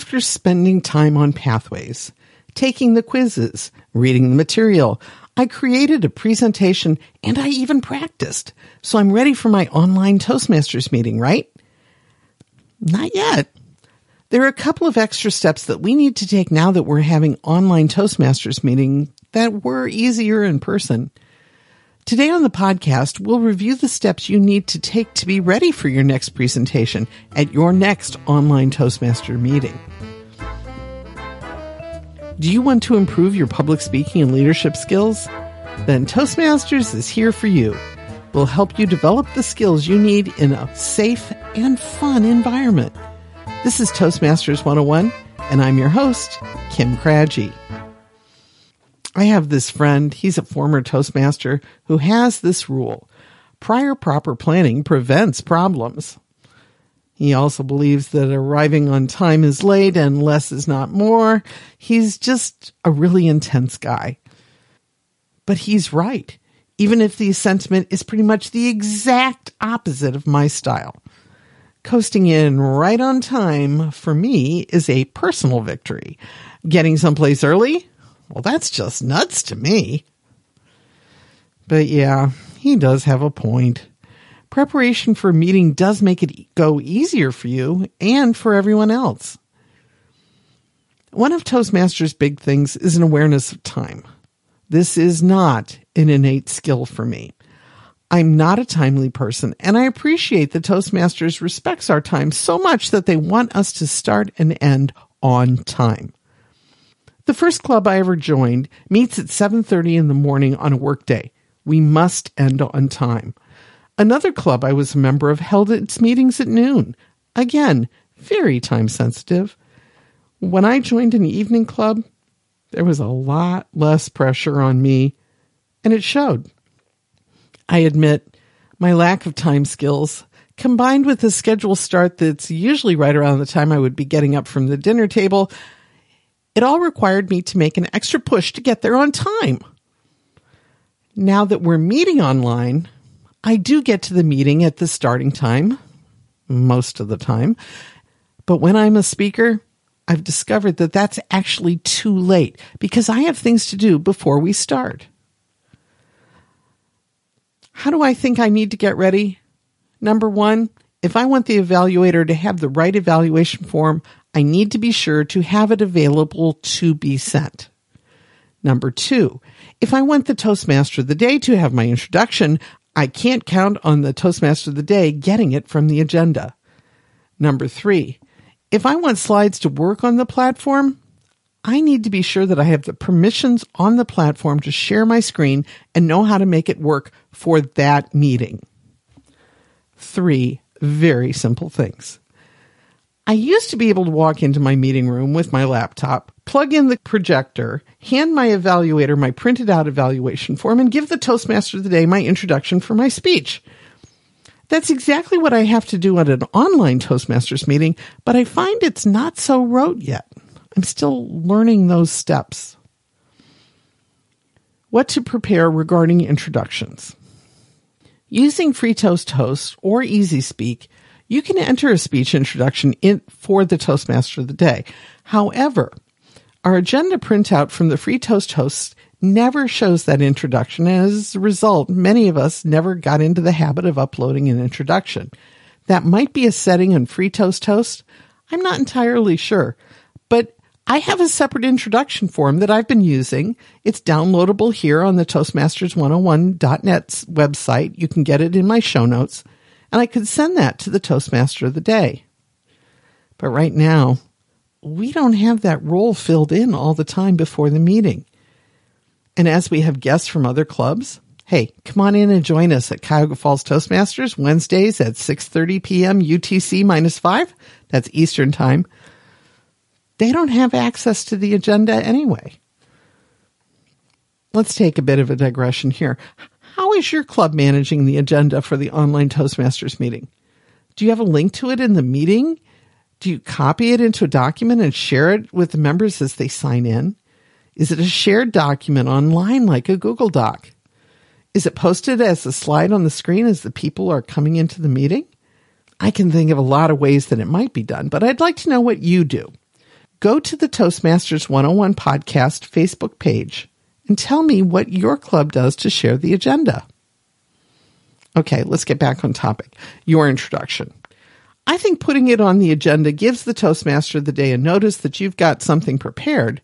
After spending time on pathways, taking the quizzes, reading the material, I created a presentation and I even practiced. So I'm ready for my online Toastmasters meeting, right? Not yet. There are a couple of extra steps that we need to take now that we're having online Toastmasters meeting that were easier in person. Today on the podcast, we'll review the steps you need to take to be ready for your next presentation at your next online Toastmaster meeting. Do you want to improve your public speaking and leadership skills? Then Toastmasters is here for you. We'll help you develop the skills you need in a safe and fun environment. This is Toastmasters 101, and I'm your host, Kim Krajci. I have this friend, he's a former Toastmaster, who has this rule. Prior proper planning prevents problems. He also believes that arriving on time is late and less is not more. He's just a really intense guy. But he's right, even if the sentiment is pretty much the exact opposite of my style. Coasting in right on time for me is a personal victory. Getting someplace early? Well, that's just nuts to me. But yeah, he does have a point preparation for a meeting does make it go easier for you and for everyone else. One of Toastmasters' big things is an awareness of time. This is not an innate skill for me. I'm not a timely person, and I appreciate that Toastmasters respects our time so much that they want us to start and end on time. The first club I ever joined meets at 7:30 in the morning on a workday. We must end on time. Another club I was a member of held its meetings at noon. Again, very time sensitive. When I joined an evening club, there was a lot less pressure on me, and it showed. I admit my lack of time skills, combined with a schedule start that's usually right around the time I would be getting up from the dinner table, it all required me to make an extra push to get there on time. Now that we're meeting online, I do get to the meeting at the starting time, most of the time. But when I'm a speaker, I've discovered that that's actually too late because I have things to do before we start. How do I think I need to get ready? Number one, if I want the evaluator to have the right evaluation form, I need to be sure to have it available to be sent. Number two, if I want the Toastmaster of the day to have my introduction, I can't count on the Toastmaster of the day getting it from the agenda. Number three, if I want slides to work on the platform, I need to be sure that I have the permissions on the platform to share my screen and know how to make it work for that meeting. Three very simple things. I used to be able to walk into my meeting room with my laptop, plug in the projector, hand my evaluator my printed out evaluation form, and give the Toastmaster of the day my introduction for my speech. That's exactly what I have to do at an online Toastmasters meeting, but I find it's not so rote yet. I'm still learning those steps. What to prepare regarding introductions. Using FreeToast Host or EasySpeak, you can enter a speech introduction in, for the Toastmaster of the day. However, our agenda printout from the free Toast host never shows that introduction. As a result, many of us never got into the habit of uploading an introduction. That might be a setting in Free Toast host. I'm not entirely sure, but I have a separate introduction form that I've been using. It's downloadable here on the Toastmasters101.net website. You can get it in my show notes, and I could send that to the Toastmaster of the day. But right now, we don't have that role filled in all the time before the meeting. And as we have guests from other clubs, hey, come on in and join us at Cuyahoga Falls Toastmasters Wednesdays at 6:30 p.m. UTC minus 5. That's Eastern Time. They don't have access to the agenda anyway. Let's take a bit of a digression here. How is your club managing the agenda for the online Toastmasters meeting? Do you have a link to it in the meeting? Do you copy it into a document and share it with the members as they sign in? Is it a shared document online like a Google Doc? Is it posted as a slide on the screen as the people are coming into the meeting? I can think of a lot of ways that it might be done, but I'd like to know what you do. go to the Toastmasters 101 podcast Facebook page and tell me what your club does to share the agenda. Okay, let's get back on topic. Your introduction. I think putting it on the agenda gives the Toastmaster of the day a notice that you've got something prepared,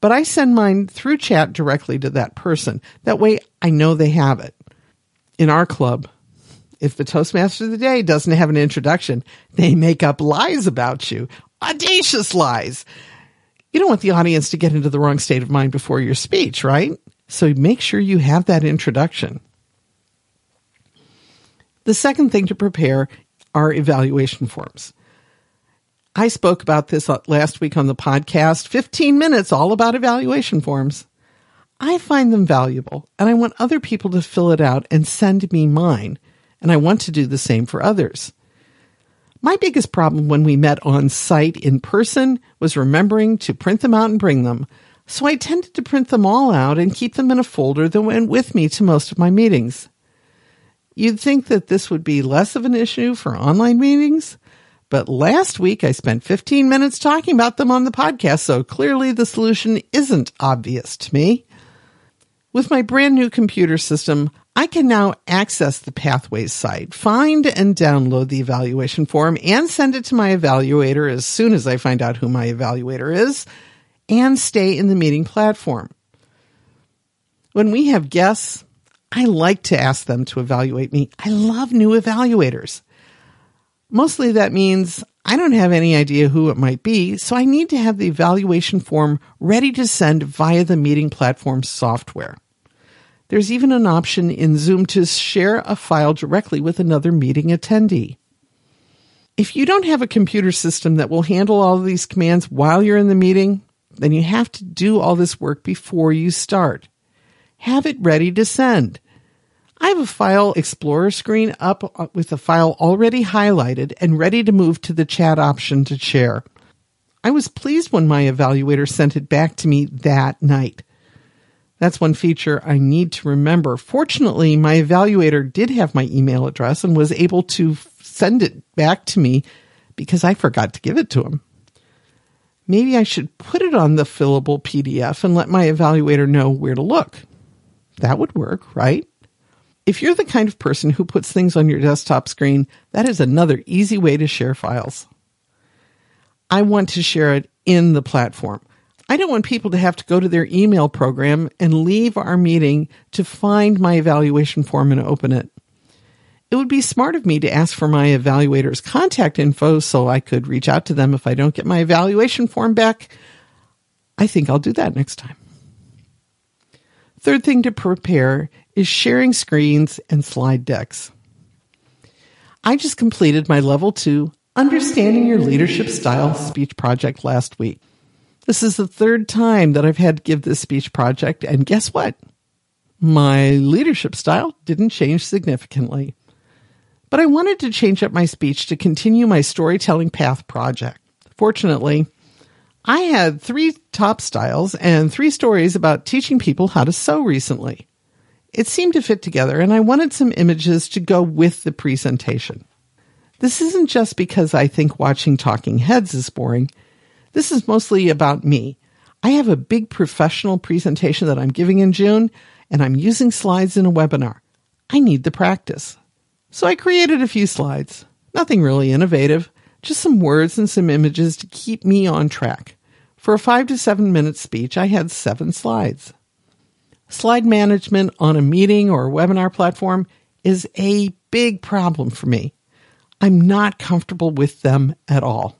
but I send mine through chat directly to that person. That way I know they have it. In our club, if the Toastmaster of the day doesn't have an introduction, they make up lies about you. Audacious lies. You don't want the audience to get into the wrong state of mind before your speech, right? So make sure you have that introduction. The second thing to prepare are evaluation forms. I spoke about this uh, last week on the podcast 15 minutes all about evaluation forms. I find them valuable and I want other people to fill it out and send me mine. And I want to do the same for others. My biggest problem when we met on site in person was remembering to print them out and bring them. So I tended to print them all out and keep them in a folder that went with me to most of my meetings. You'd think that this would be less of an issue for online meetings, but last week I spent 15 minutes talking about them on the podcast, so clearly the solution isn't obvious to me. With my brand new computer system, I can now access the Pathways site, find and download the evaluation form, and send it to my evaluator as soon as I find out who my evaluator is, and stay in the meeting platform. When we have guests, I like to ask them to evaluate me. I love new evaluators. Mostly that means I don't have any idea who it might be, so I need to have the evaluation form ready to send via the meeting platform software. There's even an option in Zoom to share a file directly with another meeting attendee. If you don't have a computer system that will handle all of these commands while you're in the meeting, then you have to do all this work before you start have it ready to send. I have a file explorer screen up uh, with the file already highlighted and ready to move to the chat option to share. I was pleased when my evaluator sent it back to me that night. That's one feature I need to remember. Fortunately, my evaluator did have my email address and was able to send it back to me because I forgot to give it to him. Maybe I should put it on the fillable PDF and let my evaluator know where to look. That would work, right? If you're the kind of person who puts things on your desktop screen, that is another easy way to share files. I want to share it in the platform. I don't want people to have to go to their email program and leave our meeting to find my evaluation form and open it. It would be smart of me to ask for my evaluator's contact info so I could reach out to them if I don't get my evaluation form back. I think I'll do that next time. Third thing to prepare is sharing screens and slide decks. I just completed my level two Understanding Your Leadership Style speech project last week. This is the third time that I've had to give this speech project, and guess what? My leadership style didn't change significantly. But I wanted to change up my speech to continue my storytelling path project. Fortunately, I had three top styles and three stories about teaching people how to sew recently. It seemed to fit together, and I wanted some images to go with the presentation. This isn't just because I think watching talking heads is boring. This is mostly about me. I have a big professional presentation that I'm giving in June, and I'm using slides in a webinar. I need the practice. So I created a few slides. Nothing really innovative, just some words and some images to keep me on track. For a five to seven minute speech, I had seven slides. Slide management on a meeting or a webinar platform is a big problem for me. I'm not comfortable with them at all.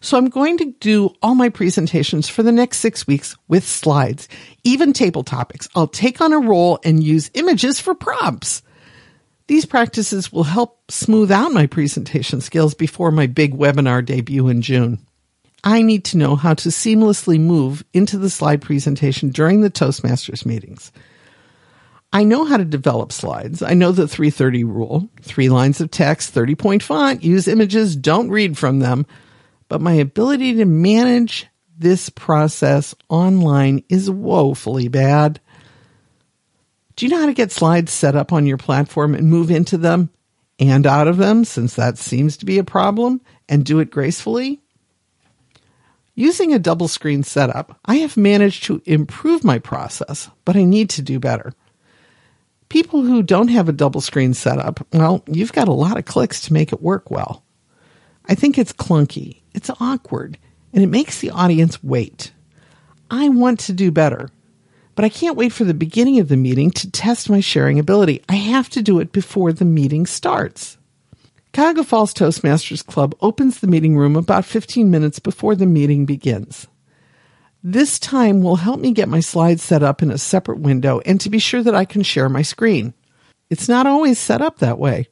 So I'm going to do all my presentations for the next six weeks with slides, even table topics. I'll take on a role and use images for prompts. These practices will help smooth out my presentation skills before my big webinar debut in June. I need to know how to seamlessly move into the slide presentation during the Toastmasters meetings. I know how to develop slides. I know the 330 rule. Three lines of text, 30 point font, use images, don't read from them. But my ability to manage this process online is woefully bad. Do you know how to get slides set up on your platform and move into them and out of them, since that seems to be a problem, and do it gracefully? Using a double screen setup, I have managed to improve my process, but I need to do better. People who don't have a double screen setup, well, you've got a lot of clicks to make it work well. I think it's clunky, it's awkward, and it makes the audience wait. I want to do better, but I can't wait for the beginning of the meeting to test my sharing ability. I have to do it before the meeting starts. Cuyahoga Falls Toastmasters Club opens the meeting room about 15 minutes before the meeting begins. This time will help me get my slides set up in a separate window and to be sure that I can share my screen. It's not always set up that way.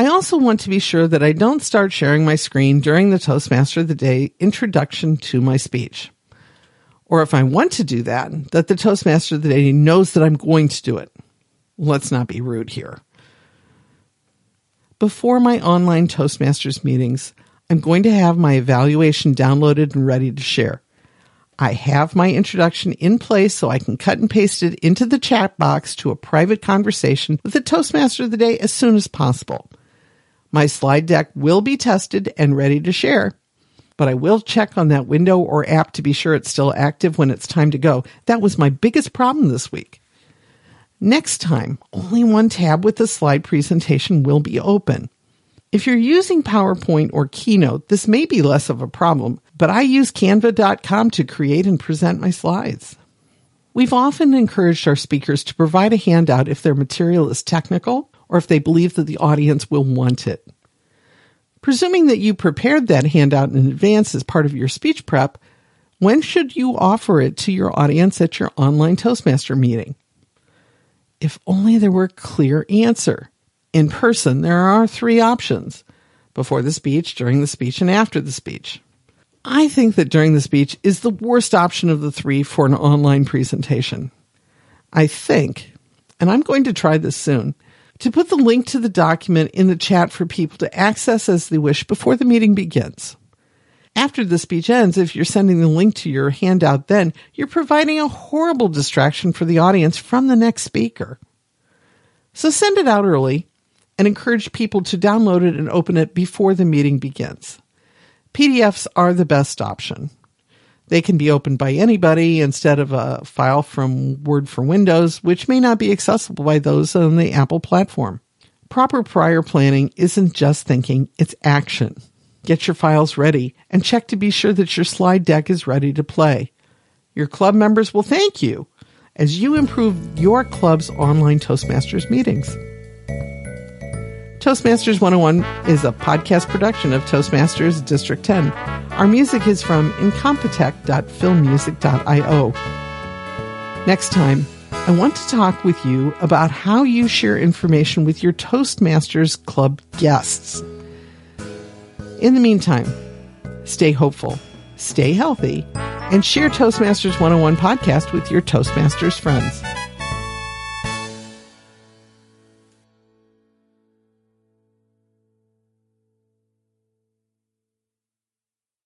I also want to be sure that I don't start sharing my screen during the Toastmaster of the Day introduction to my speech. Or if I want to do that, that the Toastmaster of the Day knows that I'm going to do it. Let's not be rude here. Before my online Toastmasters meetings, I'm going to have my evaluation downloaded and ready to share. I have my introduction in place so I can cut and paste it into the chat box to a private conversation with the Toastmaster of the day as soon as possible. My slide deck will be tested and ready to share, but I will check on that window or app to be sure it's still active when it's time to go. That was my biggest problem this week. Next time, only one tab with the slide presentation will be open. If you're using PowerPoint or Keynote, this may be less of a problem, but I use canva.com to create and present my slides. We've often encouraged our speakers to provide a handout if their material is technical or if they believe that the audience will want it. Presuming that you prepared that handout in advance as part of your speech prep, when should you offer it to your audience at your online Toastmaster meeting? If only there were a clear answer. In person, there are three options before the speech, during the speech, and after the speech. I think that during the speech is the worst option of the three for an online presentation. I think, and I'm going to try this soon, to put the link to the document in the chat for people to access as they wish before the meeting begins. After the speech ends, if you're sending the link to your handout then, you're providing a horrible distraction for the audience from the next speaker. So send it out early and encourage people to download it and open it before the meeting begins. PDFs are the best option. They can be opened by anybody instead of a file from Word for Windows, which may not be accessible by those on the Apple platform. Proper prior planning isn't just thinking, it's action. Get your files ready and check to be sure that your slide deck is ready to play. Your club members will thank you as you improve your club's online Toastmasters meetings. Toastmasters 101 is a podcast production of Toastmasters District 10. Our music is from incompetech.filmmusic.io. Next time, I want to talk with you about how you share information with your Toastmasters Club guests. In the meantime, stay hopeful, stay healthy, and share Toastmasters 101 podcast with your Toastmasters friends.